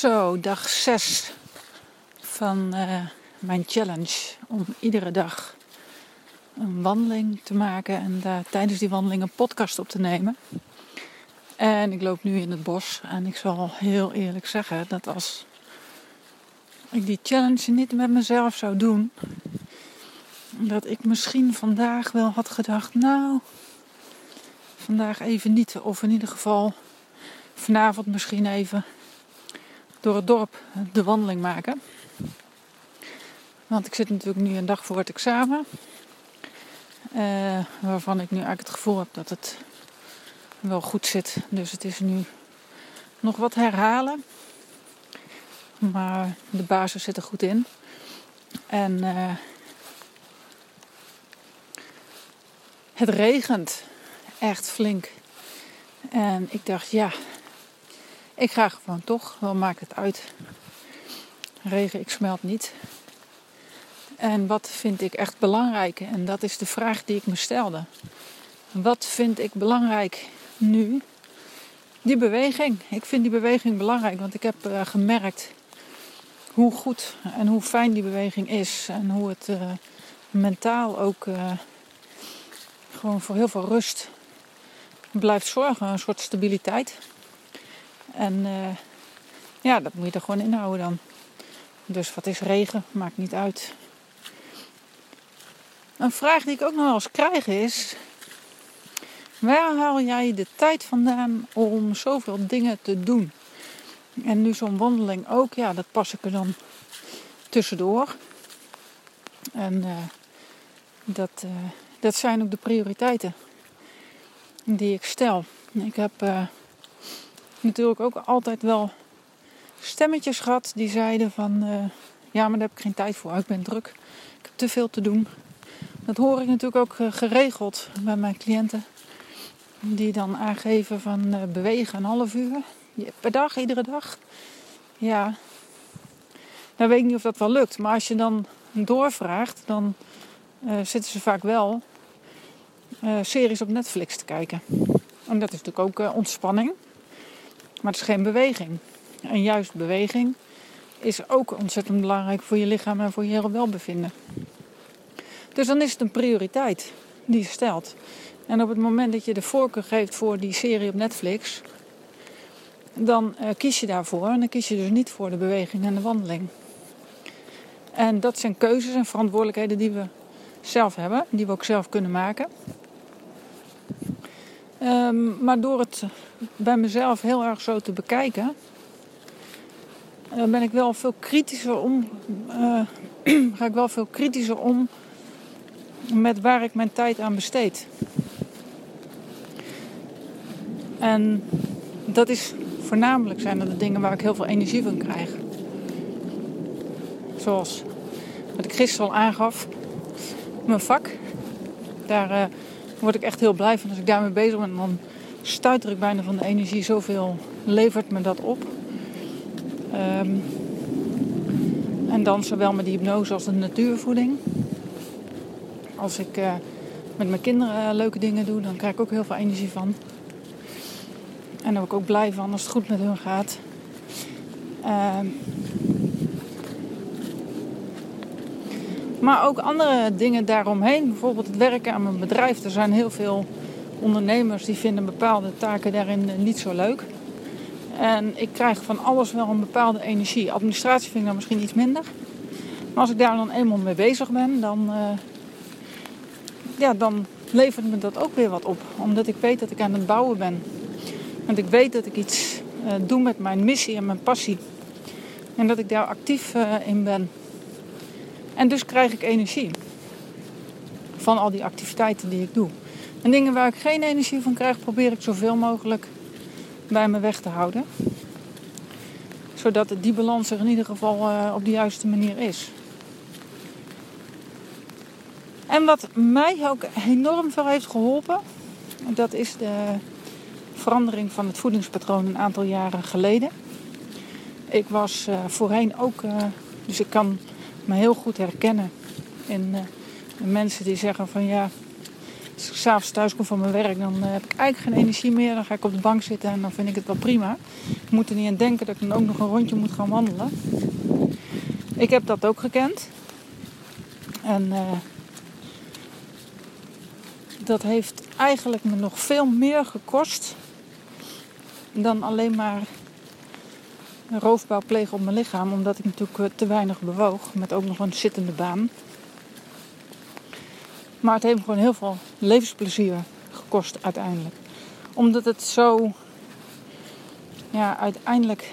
Zo, dag 6 van uh, mijn challenge om iedere dag een wandeling te maken en daar tijdens die wandeling een podcast op te nemen. En ik loop nu in het bos en ik zal heel eerlijk zeggen dat als ik die challenge niet met mezelf zou doen, dat ik misschien vandaag wel had gedacht, nou, vandaag even niet, of in ieder geval vanavond misschien even door het dorp de wandeling maken. Want ik zit natuurlijk nu een dag voor het examen. Uh, waarvan ik nu eigenlijk het gevoel heb dat het wel goed zit. Dus het is nu nog wat herhalen. Maar de basis zit er goed in. En uh, het regent echt flink. En ik dacht, ja, ik ga gewoon toch, wel maakt het uit. Regen, ik smelt niet. En wat vind ik echt belangrijk? En dat is de vraag die ik me stelde. Wat vind ik belangrijk nu? Die beweging. Ik vind die beweging belangrijk, want ik heb uh, gemerkt hoe goed en hoe fijn die beweging is. En hoe het uh, mentaal ook uh, gewoon voor heel veel rust blijft zorgen. Een soort stabiliteit. En uh, ja, dat moet je er gewoon inhouden dan. Dus wat is regen? Maakt niet uit. Een vraag die ik ook nog wel eens krijg is: waar haal jij de tijd vandaan om zoveel dingen te doen? En nu zo'n wandeling ook, ja, dat pas ik er dan tussendoor. En uh, dat, uh, dat zijn ook de prioriteiten die ik stel. Ik heb natuurlijk ook altijd wel stemmetjes gehad die zeiden van uh, ja, maar daar heb ik geen tijd voor. Ik ben druk. Ik heb te veel te doen. Dat hoor ik natuurlijk ook uh, geregeld bij mijn cliënten. Die dan aangeven van uh, bewegen een half uur per dag, iedere dag. Ja, dan weet ik niet of dat wel lukt. Maar als je dan doorvraagt, dan zitten ze vaak wel series op Netflix te kijken. En dat is natuurlijk ook ontspanning. Maar het is geen beweging. En juist beweging is ook ontzettend belangrijk voor je lichaam en voor je hele welbevinden. Dus dan is het een prioriteit die je stelt. En op het moment dat je de voorkeur geeft voor die serie op Netflix, dan uh, kies je daarvoor. En dan kies je dus niet voor de beweging en de wandeling. En dat zijn keuzes en verantwoordelijkheden die we zelf hebben, die we ook zelf kunnen maken. Um, maar door het bij mezelf heel erg zo te bekijken, eh, ben ik wel veel kritischer om. Uh, ga ik wel veel kritischer om met waar ik mijn tijd aan besteed. En dat is voornamelijk zijn dat de dingen waar ik heel veel energie van krijg. Zoals wat ik gisteren al aangaf, mijn vak. Daar uh, word ik echt heel blij van als ik daarmee bezig ben. Dan stuiter ik bijna van de energie. Zoveel levert me dat op. Um, en dan zowel met die hypnose als de natuurvoeding. Als ik uh, met mijn kinderen uh, leuke dingen doe, dan krijg ik ook heel veel energie van. En daar word ik ook blij van als het goed met hun gaat. Uh, maar ook andere dingen daaromheen. Bijvoorbeeld het werken aan mijn bedrijf. Er zijn heel veel ondernemers die vinden bepaalde taken daarin eh, niet zo leuk. En ik krijg van alles wel een bepaalde energie. Administratie vind ik dan misschien iets minder. Maar als ik daar dan eenmaal mee bezig ben, dan, uh, ja, dan levert me dat ook weer wat op. Omdat ik weet dat ik aan het bouwen ben. Want ik weet dat ik iets uh, doe met mijn missie en mijn passie. En dat ik daar actief in ben. En dus krijg ik energie. Van al die activiteiten die ik doe. En dingen waar ik geen energie van krijg, probeer ik zoveel mogelijk bij me weg te houden. Zodat die balans er in ieder geval uh, op de juiste manier is. En wat mij ook enorm veel heeft geholpen, dat is de verandering van het voedingspatroon een aantal jaren geleden. Ik was uh, voorheen ook, uh, dus ik kan me heel goed herkennen in de mensen die zeggen van ja, Als ik s'avonds thuis kom van mijn werk, dan eh, heb ik eigenlijk geen energie meer. Dan ga ik op de bank zitten en dan vind ik het wel prima. Ik moet er niet aan denken dat ik dan ook nog een rondje moet gaan wandelen. Ik heb dat ook gekend. En uh, dat heeft eigenlijk me nog veel meer gekost dan alleen maar een roofbouw plegen op mijn lichaam. Omdat ik natuurlijk eh, te weinig bewoog. Met ook nog een zittende baan. Maar het heeft me gewoon heel veel levensplezier gekost uiteindelijk. Omdat het zo... Ja, uiteindelijk...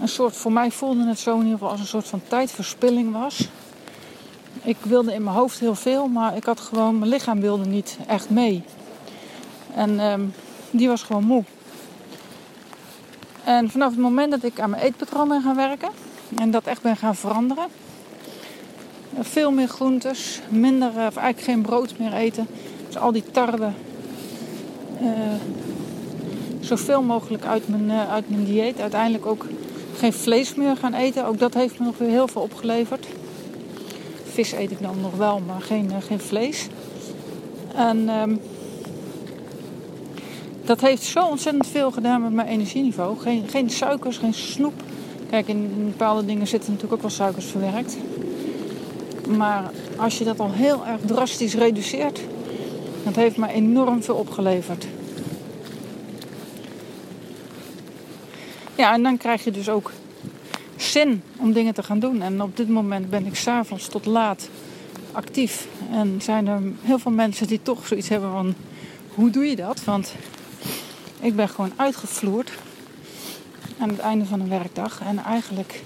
Een soort, voor mij voelde het zo in ieder geval als een soort van tijdverspilling was. Ik wilde in mijn hoofd heel veel, maar ik had gewoon, mijn lichaam wilde niet echt mee. En um, die was gewoon moe. En vanaf het moment dat ik aan mijn eetpatroon ben gaan werken en dat echt ben gaan veranderen, veel meer groentes, minder, of eigenlijk geen brood meer eten. Dus al die tarwe, uh, zoveel mogelijk uit mijn, uh, uit mijn dieet. Uiteindelijk ook geen vlees meer gaan eten. Ook dat heeft me nog weer heel veel opgeleverd. Vis eet ik dan nog wel, maar geen, geen vlees. En um, dat heeft zo ontzettend veel gedaan met mijn energieniveau. Geen, geen suikers, geen snoep. Kijk, in bepaalde dingen zitten natuurlijk ook wel suikers verwerkt. Maar als je dat al heel erg drastisch reduceert, dat heeft me enorm veel opgeleverd. Ja, en dan krijg je dus ook zin om dingen te gaan doen. En op dit moment ben ik s'avonds tot laat actief. En zijn er heel veel mensen die toch zoiets hebben van... Hoe doe je dat? Want ik ben gewoon uitgevloerd aan het einde van een werkdag. En eigenlijk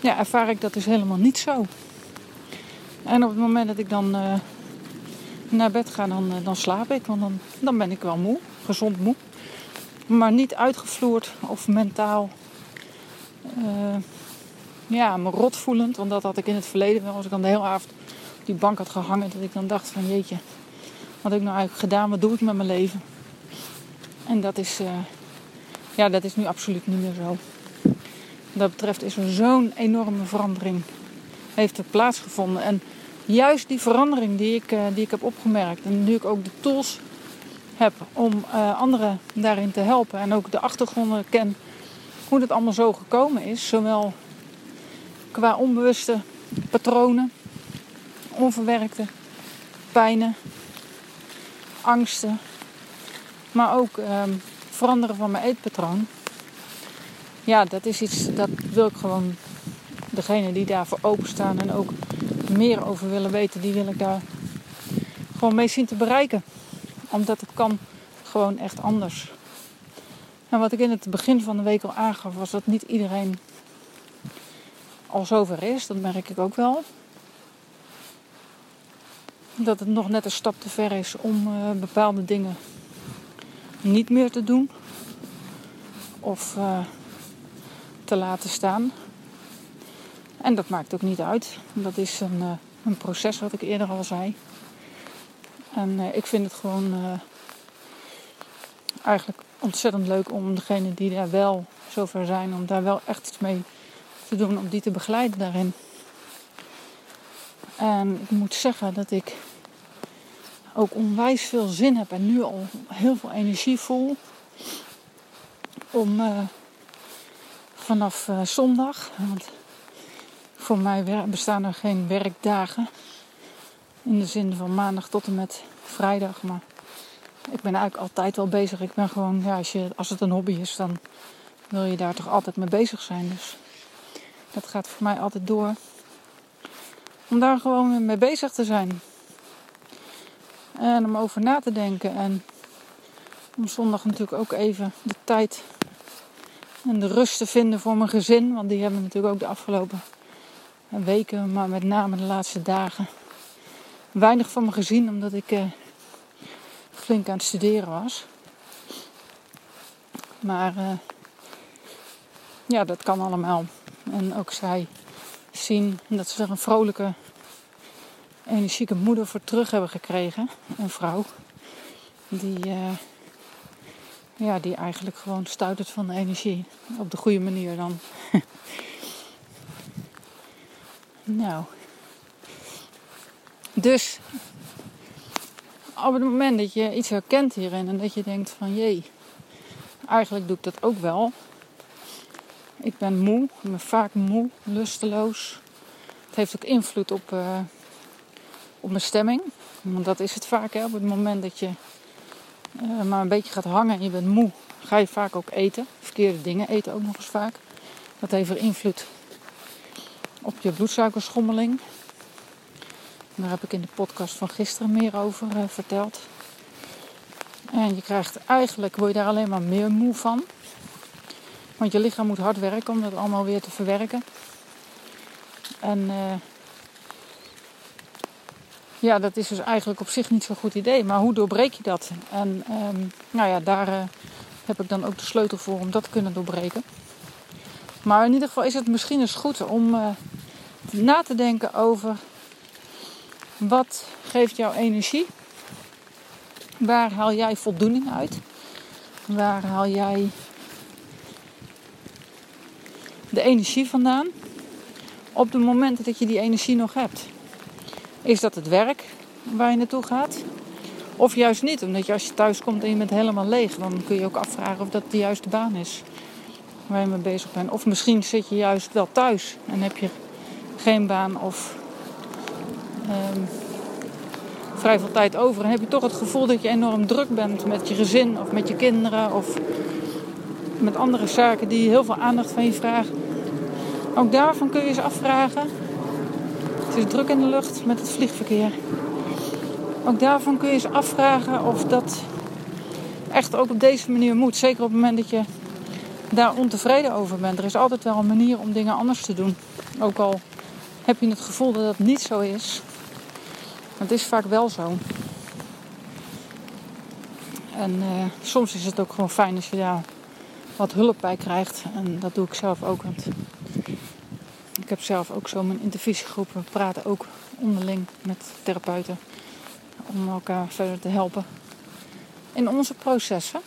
ja, ervaar ik dat dus helemaal niet zo. En op het moment dat ik dan uh, naar bed ga, dan, uh, dan slaap ik. Want dan, dan ben ik wel moe, gezond moe. Maar niet uitgevloerd of mentaal uh, ja, me rot voelend. Want dat had ik in het verleden wel. Als ik dan de hele avond op die bank had gehangen. Dat ik dan dacht van jeetje, wat heb ik nou eigenlijk gedaan? Wat doe ik met mijn leven? En dat is, ja, dat is nu absoluut niet meer zo. Wat dat betreft is er zo'n enorme verandering heeft plaatsgevonden. En juist die verandering die ik, uh, die ik heb opgemerkt en nu ik ook de tools heb om uh, anderen daarin te helpen en ook de achtergronden ken hoe het allemaal zo gekomen is, zowel qua onbewuste patronen, onverwerkte pijnen, angsten, maar ook um, veranderen van mijn eetpatroon. Ja, dat is iets dat wil ik gewoon degene die daarvoor openstaan en ook meer over willen weten, die wil ik daar gewoon mee zien te bereiken. Omdat het kan gewoon echt anders. En wat ik in het begin van de week al aangaf, was dat niet iedereen al zover is. Dat merk ik ook wel. Dat het nog net een stap te ver is om uh, bepaalde dingen niet meer te doen. Of uh, te laten staan. En dat maakt ook niet uit. Dat is een, uh, een proces wat ik eerder al zei. En uh, ik vind het gewoon eigenlijk ontzettend leuk om degene die daar wel zover zijn, om daar wel echt iets mee te doen, om die te begeleiden daarin. En ik moet zeggen dat ik ook onwijs veel zin heb en nu al heel veel energie voel om vanaf zondag, want voor mij bestaan er geen werkdagen. In de zin van maandag tot en met vrijdag. Maar ik ben eigenlijk altijd wel bezig. Ik ben gewoon, ja, als, je, als het een hobby is, dan wil je daar toch altijd mee bezig zijn. Dus dat gaat voor mij altijd door. Om daar gewoon mee bezig te zijn. En om over na te denken. En om zondag natuurlijk ook even de tijd en de rust te vinden voor mijn gezin. Want die hebben natuurlijk ook de afgelopen weken, maar met name de laatste dagen, weinig van me gezien omdat ik uh, flink aan het studeren was. Maar uh, ja, dat kan allemaal. En ook zij zien dat ze een vrolijke, energieke moeder voor terug hebben gekregen. Een vrouw. Die, uh, ja, die eigenlijk gewoon stuitert van de energie. Op de goede manier dan. Nou. Dus op het moment dat je iets herkent hierin en dat je denkt van jee, eigenlijk doe ik dat ook wel. Ik ben moe, ik ben vaak moe, lusteloos. Het heeft ook invloed op, uh, op mijn stemming. Want dat is het vaak. Hè? Op het moment dat je uh, maar een beetje gaat hangen en je bent moe, ga je vaak ook eten. Verkeerde dingen eten ook nog eens vaak. Dat heeft er invloed op je bloedsuikerschommeling. Daar heb ik in de podcast van gisteren meer over uh, verteld. En je krijgt eigenlijk, word je daar alleen maar meer moe van. Want je lichaam moet hard werken om dat allemaal weer te verwerken. En uh, ja, dat is dus eigenlijk op zich niet zo'n goed idee. Maar hoe doorbreek je dat? En um, nou ja, daar uh, heb ik dan ook de sleutel voor om dat te kunnen doorbreken. Maar in ieder geval is het misschien eens goed om uh, na te denken over wat geeft jou energie? Waar haal jij voldoening uit? Waar haal jij de energie vandaan? Op de momenten dat je die energie nog hebt. Is dat het werk waar je naartoe gaat? Of juist niet, omdat je als je thuis komt en je bent helemaal leeg, dan kun je ook afvragen of dat de juiste baan is waar je mee bezig bent. Of misschien zit je juist wel thuis en heb je geen baan of um, vrij veel tijd over. En heb je toch het gevoel dat je enorm druk bent met je gezin of met je kinderen of met andere zaken die heel veel aandacht van je vragen. Ook daarvan kun je eens afvragen. Is druk in de lucht met het vliegverkeer. Ook daarvan kun je eens afvragen of dat echt ook op deze manier moet. Zeker op het moment dat je daar ontevreden over bent. Er is altijd wel een manier om dingen anders te doen. Ook al heb je het gevoel dat dat niet zo is. Het is vaak wel zo. En uh, soms is het ook gewoon fijn als je daar wat hulp bij krijgt. En dat doe ik zelf ook. Want ik heb zelf ook zo mijn intervisiegroep. We praten ook onderling met therapeuten. Om elkaar verder te helpen in onze processen.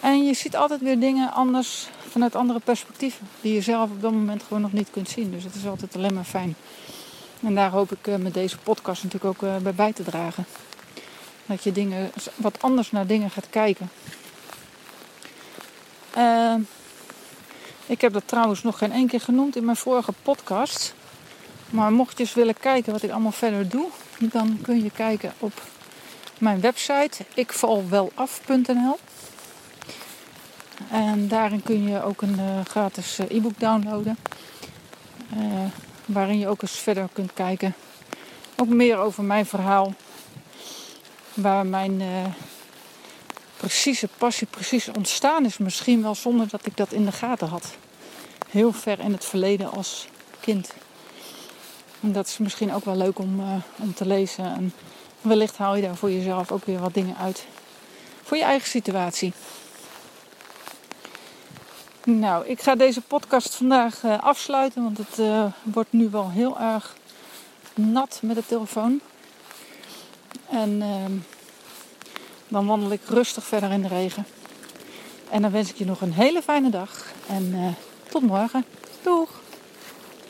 En je ziet altijd weer dingen anders vanuit andere perspectieven. Die je zelf op dat moment gewoon nog niet kunt zien. Dus het is altijd alleen maar fijn. En daar hoop ik eh, met deze podcast natuurlijk ook eh, bij bij te dragen. Dat je dingen, wat anders naar dingen gaat kijken. Uh, ik heb dat trouwens nog geen één keer genoemd in mijn vorige podcast. Maar mocht je eens willen kijken wat ik allemaal verder doe, dan kun je kijken op mijn website ikvalwelaf.nl. En daarin kun je ook een uh, gratis e-book downloaden. Uh, waarin je ook eens verder kunt kijken. Ook meer over mijn verhaal. Waar mijn precieze passie precies ontstaan is. Misschien wel zonder dat ik dat in de gaten had. Heel ver in het verleden als kind. En dat is misschien ook wel leuk om, uh, om te lezen. En wellicht haal je daar voor jezelf ook weer wat dingen uit. Voor je eigen situatie. Nou, ik ga deze podcast vandaag uh, afsluiten, want het uh, wordt nu wel heel erg nat met de telefoon. En uh, dan wandel ik rustig verder in de regen. En dan wens ik je nog een hele fijne dag en eh, tot morgen. Doeg!